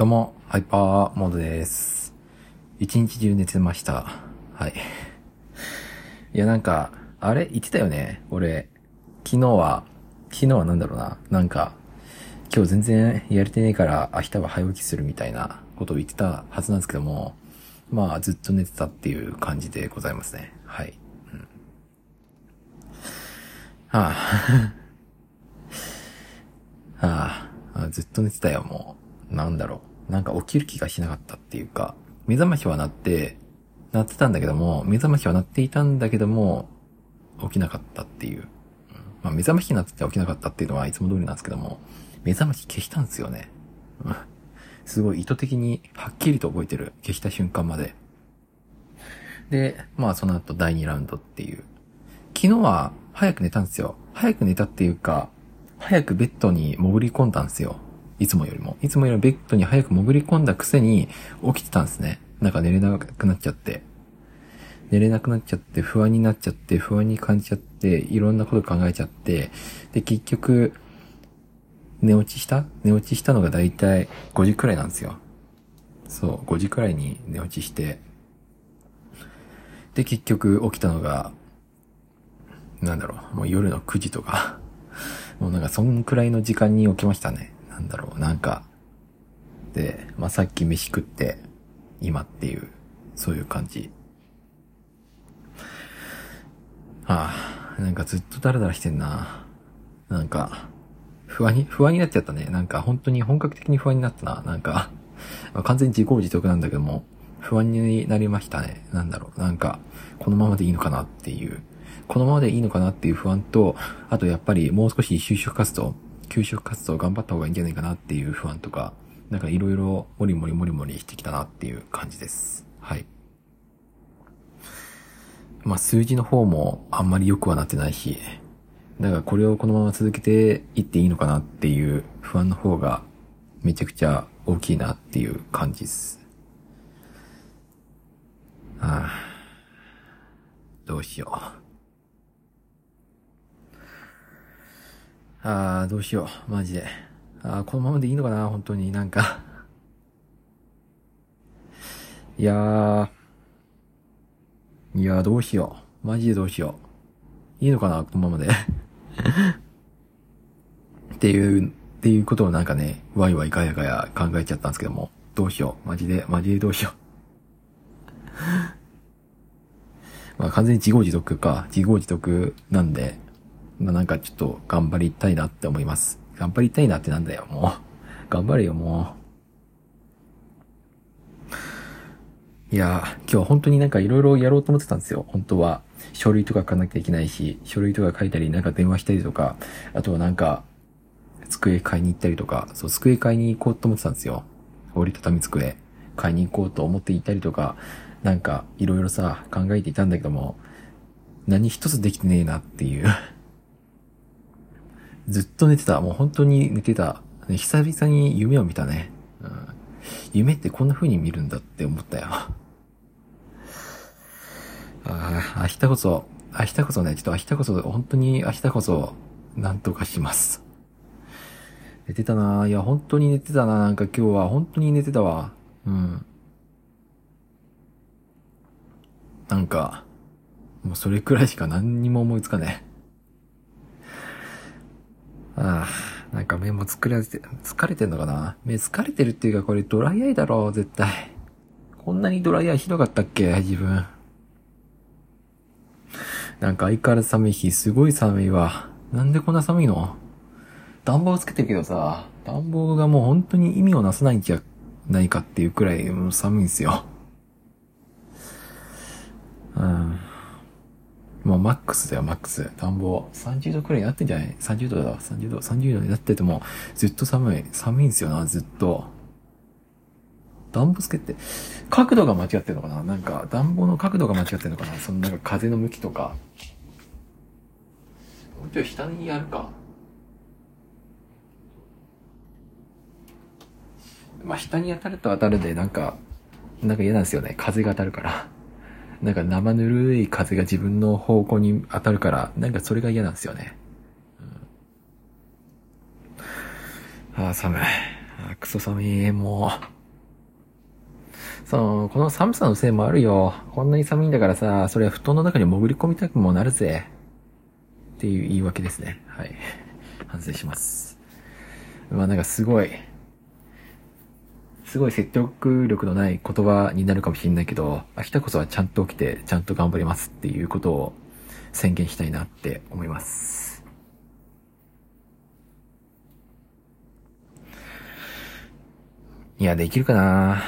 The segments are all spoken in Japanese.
どうも、ハイパーモードです。一日中寝てました。はい。いや、なんか、あれ？言ってたよね？俺、昨日は、昨日はなんだろうな？なんか、今日全然やれてねえから明日は早起きするみたいなことを言ってたはずなんですけども、まあ、ずっと寝てたっていう感じでございますね。はい。うん、はあ、はあ、ずっと寝てたよ、もう。なんだろう。なんか起きる気がしなかったっていうか、目覚ましは鳴って、鳴ってたんだけども、目覚ましは鳴っていたんだけども、起きなかったっていう。まあ、目覚ましになってて起きなかったっていうのはいつも通りなんですけども、目覚まし消したんですよね。すごい意図的にはっきりと覚えてる。消した瞬間まで。で、まあその後第2ラウンドっていう。昨日は早く寝たんですよ。早く寝たっていうか、早くベッドに潜り込んだんですよ。いつもよりも。いつもよりもベッドに早く潜り込んだくせに起きてたんですね。なんか寝れなくなっちゃって。寝れなくなっちゃって、不安になっちゃって、不安に感じちゃって、いろんなこと考えちゃって、で、結局、寝落ちした？寝落ちしたのがだいたい5時くらいなんですよ。そう、5時くらいに寝落ちして、で、結局起きたのが、なんだろう、もう夜の9時とか、もうなんかそんくらいの時間に起きましたね。なんだろう、なんか。で、まあ、さっき飯食って、今っていう、そういう感じ。ああ、なんかずっとダラダラしてんな。なんか、不安に、不安になっちゃったね。なんか本当に本格的に不安になったな。なんか、まあ完全に自業自得なんだけども、不安になりましたね。なんだろう。なんか、このままでいいのかなっていう。このままでいいのかなっていう不安と、あとやっぱりもう少し就職活動、求職活動頑張った方がいいんじゃないかなっていう不安とか、なんかいろいろもりもりもりもりしてきたなっていう感じです。はい。まあ数字の方もあんまり良くはなってないし、だからこれをこのまま続けていっていいのかなっていう不安の方がめちゃくちゃ大きいなっていう感じです。ああ、どうしよう。ああ、どうしよう。マジで。ああ、このままでいいのかな本当になんか。いやー。いやー、どうしよう。マジでどうしよう。いいのかなこのままで。っていう、っていうことをなんかね、ワイワイガヤガヤ考えちゃったんですけども、どうしよう。マジで、マジでどうしよう。まあ完全に自業自得か、自業自得なんで、まあなんかちょっと頑張りたいなって思います。頑張りたいなってなんだよ、もう。頑張れよ、もう。いや、今日は本当になんかいろいろやろうと思ってたんですよ、本当は。書類とか書かなきゃいけないし、書類とか書いたり、なんか電話したりとか、あとはなんか、机買いに行ったりとか、そう、机買いに行こうと思ってたんですよ。折りたたみ机買いに行こうと思っていたりとか、なんか、いろいろさ、考えていたんだけども、何一つできてねえなっていう。ずっと寝てた。もう本当に寝てた。久々に夢を見たね。うん、夢ってこんな風に見るんだって思ったよ。ああ、明日こそ、明日こそね、ちょっと明日こそ、本当に明日こそ、なんとかします。寝てたないや、本当に寝てたななんか今日は、本当に寝てたわ。うん。なんか、もうそれくらいしか何にも思いつかねえ。ああ、なんか目も疲れて、疲れてんのかな？目疲れてるっていうかこれドライアイだろ、絶対。こんなにドライアイひどかったっけ？自分。なんか相変わらず寒い日、すごい寒いわ。なんでこんな寒いの？暖房つけてるけどさ、暖房がもう本当に意味をなさないんじゃないかっていうくらいもう寒いんすよ。うん。もうマックスだよ、マックス。暖房。30度くらいになってんじゃない ?30 度だわ、30度。30度になってても、ずっと寒い。寒いんですよな、ずっと。暖房つけて、角度が間違ってるのかな？なんか、暖房の角度が間違ってるのかな？そのなんか風の向きとか。もうちょい下にやるか。まあ、下に当たると当たるで、なんか、なんか嫌なんですよね。風が当たるから。なんか生ぬるい風が自分の方向に当たるから、なんかそれが嫌なんですよね。うん、ああ、寒い。ああクソ寒い、もう。その、この寒さのせいもあるよ。こんなに寒いんだからさ、それは布団の中に潜り込みたくもなるぜ。っていう言い訳ですね。はい。反省します。まあなんかすごい、すごい説得力のない言葉になるかもしれないけど、明日こそはちゃんと起きて、ちゃんと頑張りますっていうことを宣言したいなって思います。いや、できるかな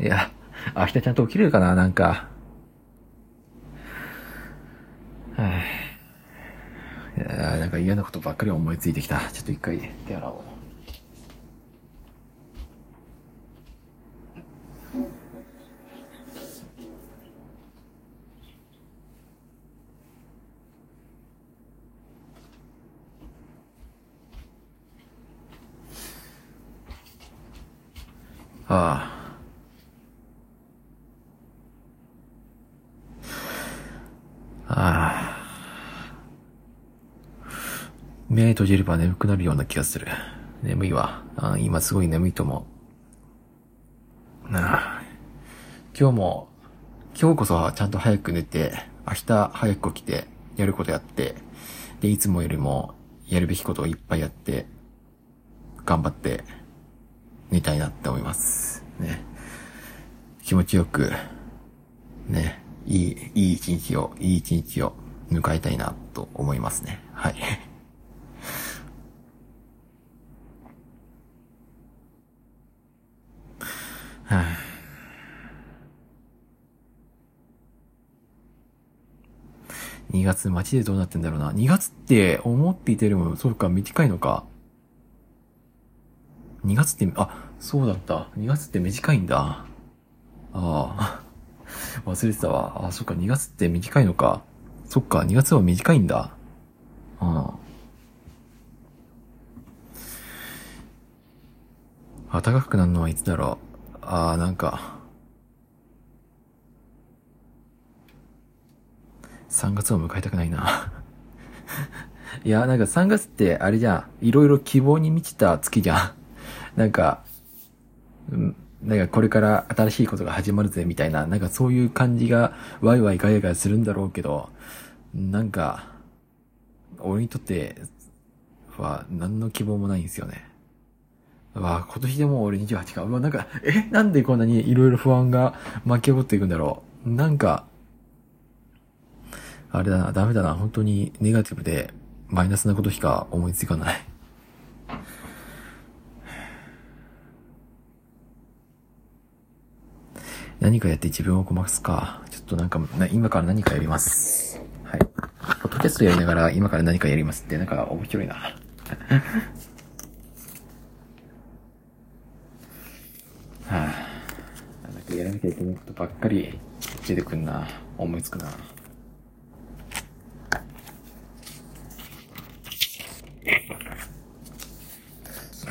いや、明日ちゃんと起きれるかななんか。はぁ、いやなんか嫌なことばっかり思いついてきた。ちょっと一回手洗おう。ああ。ああ。目閉じれば眠くなるような気がする。眠いわ。あ今すごい眠いと思う。なあ。今日も、今日こそはちゃんと早く寝て、明日早く起きて、やることやって、で、いつもよりもやるべきことをいっぱいやって、頑張って、寝たいなって思います。ね。気持ちよく、ね、いい、いい一日を、いい一日を迎えたいなと思いますね。はい。はあ2月街でどうなってんだろうな。2月って思っていたよりも、そうか、短いのか。2月って、あ、そうだった。2月って短いんだ。ああ。忘れてたわ。あ、そっか、2月って短いのか。そっか、2月は短いんだ。ああ。暖かくなるのはいつだろう。ああ、なんか。3月を迎えたくないな。いや、なんか3月ってあれじゃん。いろいろ希望に満ちた月じゃん。なんか、うん、なんかこれから新しいことが始まるぜみたいな、なんかそういう感じがワイワイガヤガヤするんだろうけど、なんか、俺にとっては何の希望もないんですよね。わ今年でも俺28か。うわ、なんか、え、なんでこんなに色々不安が巻き起こっていくんだろう。なんか、あれだな、ダメだな、本当にネガティブでマイナスなことしか思いつかない。何かやって自分をごますか。ちょっとなんか、今から何かやります。はい。ポッドキャストやりながら今から何かやりますって、なんか面白いな。はあ、なんかやらなきゃいけないことばっかり出てくんな。思いつくな。な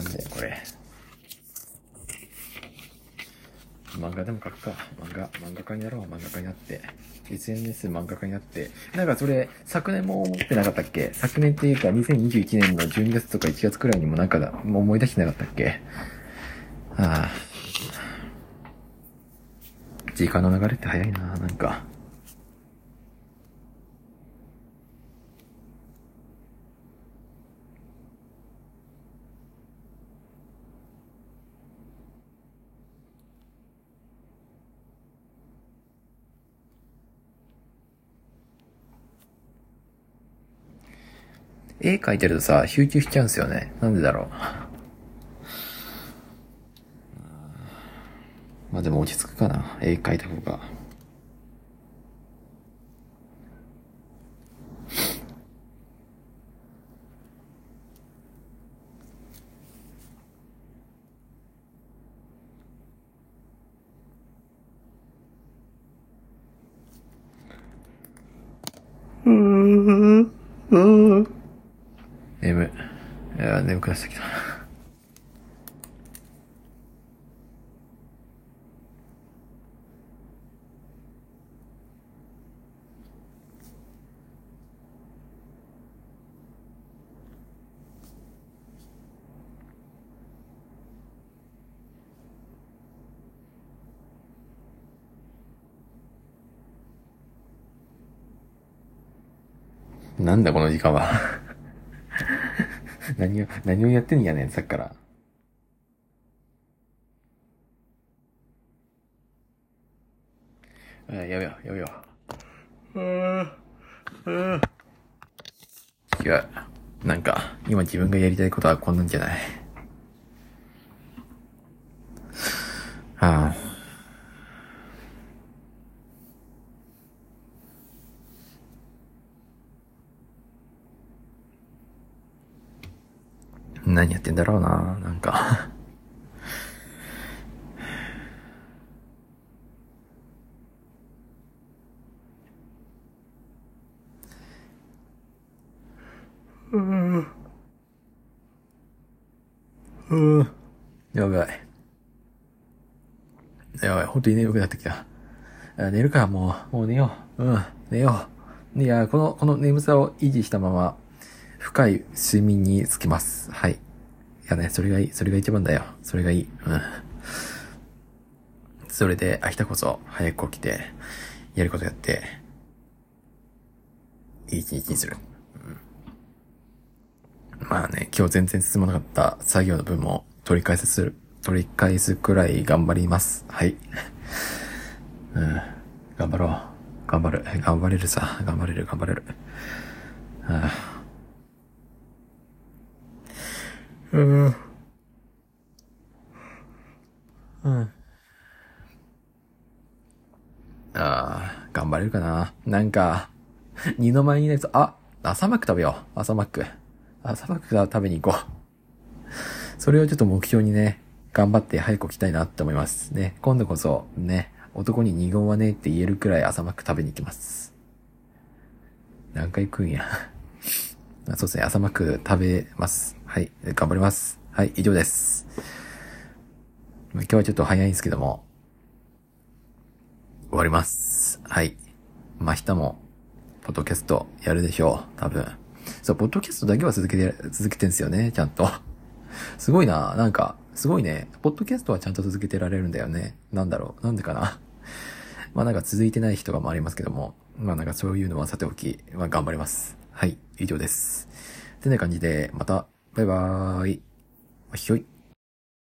んだよ、これ。漫画でも描くか。漫画、漫画家になろう、漫画家になって。SNS 漫画家になって。なんかそれ、昨年も思ってなかったっけ？昨年っていうか2021年の12月とか1月くらいにもなんか、もう思い出してなかったっけ？ああ。時間の流れって早いな、なんか。絵描いてるとさ、集中しちゃうんすよね。なんでだろう。まあでも落ち着くかな。絵描いた方が。眠くなってきた。なんだこの時間は 何を、何をやってんやねん、さっきから。あやめよう、やめよう。違う。なんか、今自分がやりたいことはこんなんじゃない。はあ。何やってんだろうな、なんか。うん。やばい。やばい、本当に眠くなってきた。あ寝るか、もう。もう寝よう。うん、寝よう。いや、この、この眠さを維持したまま、深い睡眠につきます。はい。いやね、それがいい。それが一番だよ。それがいい。うん。それで、明日こそ、早く起きて、やることやって、いい一日にする。うんまあね、今日全然進まなかった作業の分も取り返せする、取り返すくらい頑張ります。はい。うん。頑張ろう。頑張る。頑張れるさ。頑張れる、頑張れる。はあ、うん。うん。ああ、頑張れるかな。なんか、二の前にね、あ、朝マック食べよう。朝マック。朝マック食べに行こう。それをちょっと目標にね、頑張って早く起きたいなって思います。ね。今度こそ、ね、男に二言はねって言えるくらい朝マック食べに行きます。何回食うんや。そうですね、朝マック食べます。はい。頑張ります。はい、以上です。今日はちょっと早いんですけども、終わります。はい。まあ、明日も、ポッドキャストやるでしょう。多分。そう、ポッドキャストだけは続けて、続けてんすよね、ちゃんと。すごいな、なんか、すごいね。ポッドキャストはちゃんと続けてられるんだよね。なんだろう、なんでかな。まあなんか続いてない人がもありますけども、まあなんかそういうのはさておき、まあ頑張ります。はい、以上です。てな感じで、また、バイバーイ。ひょい。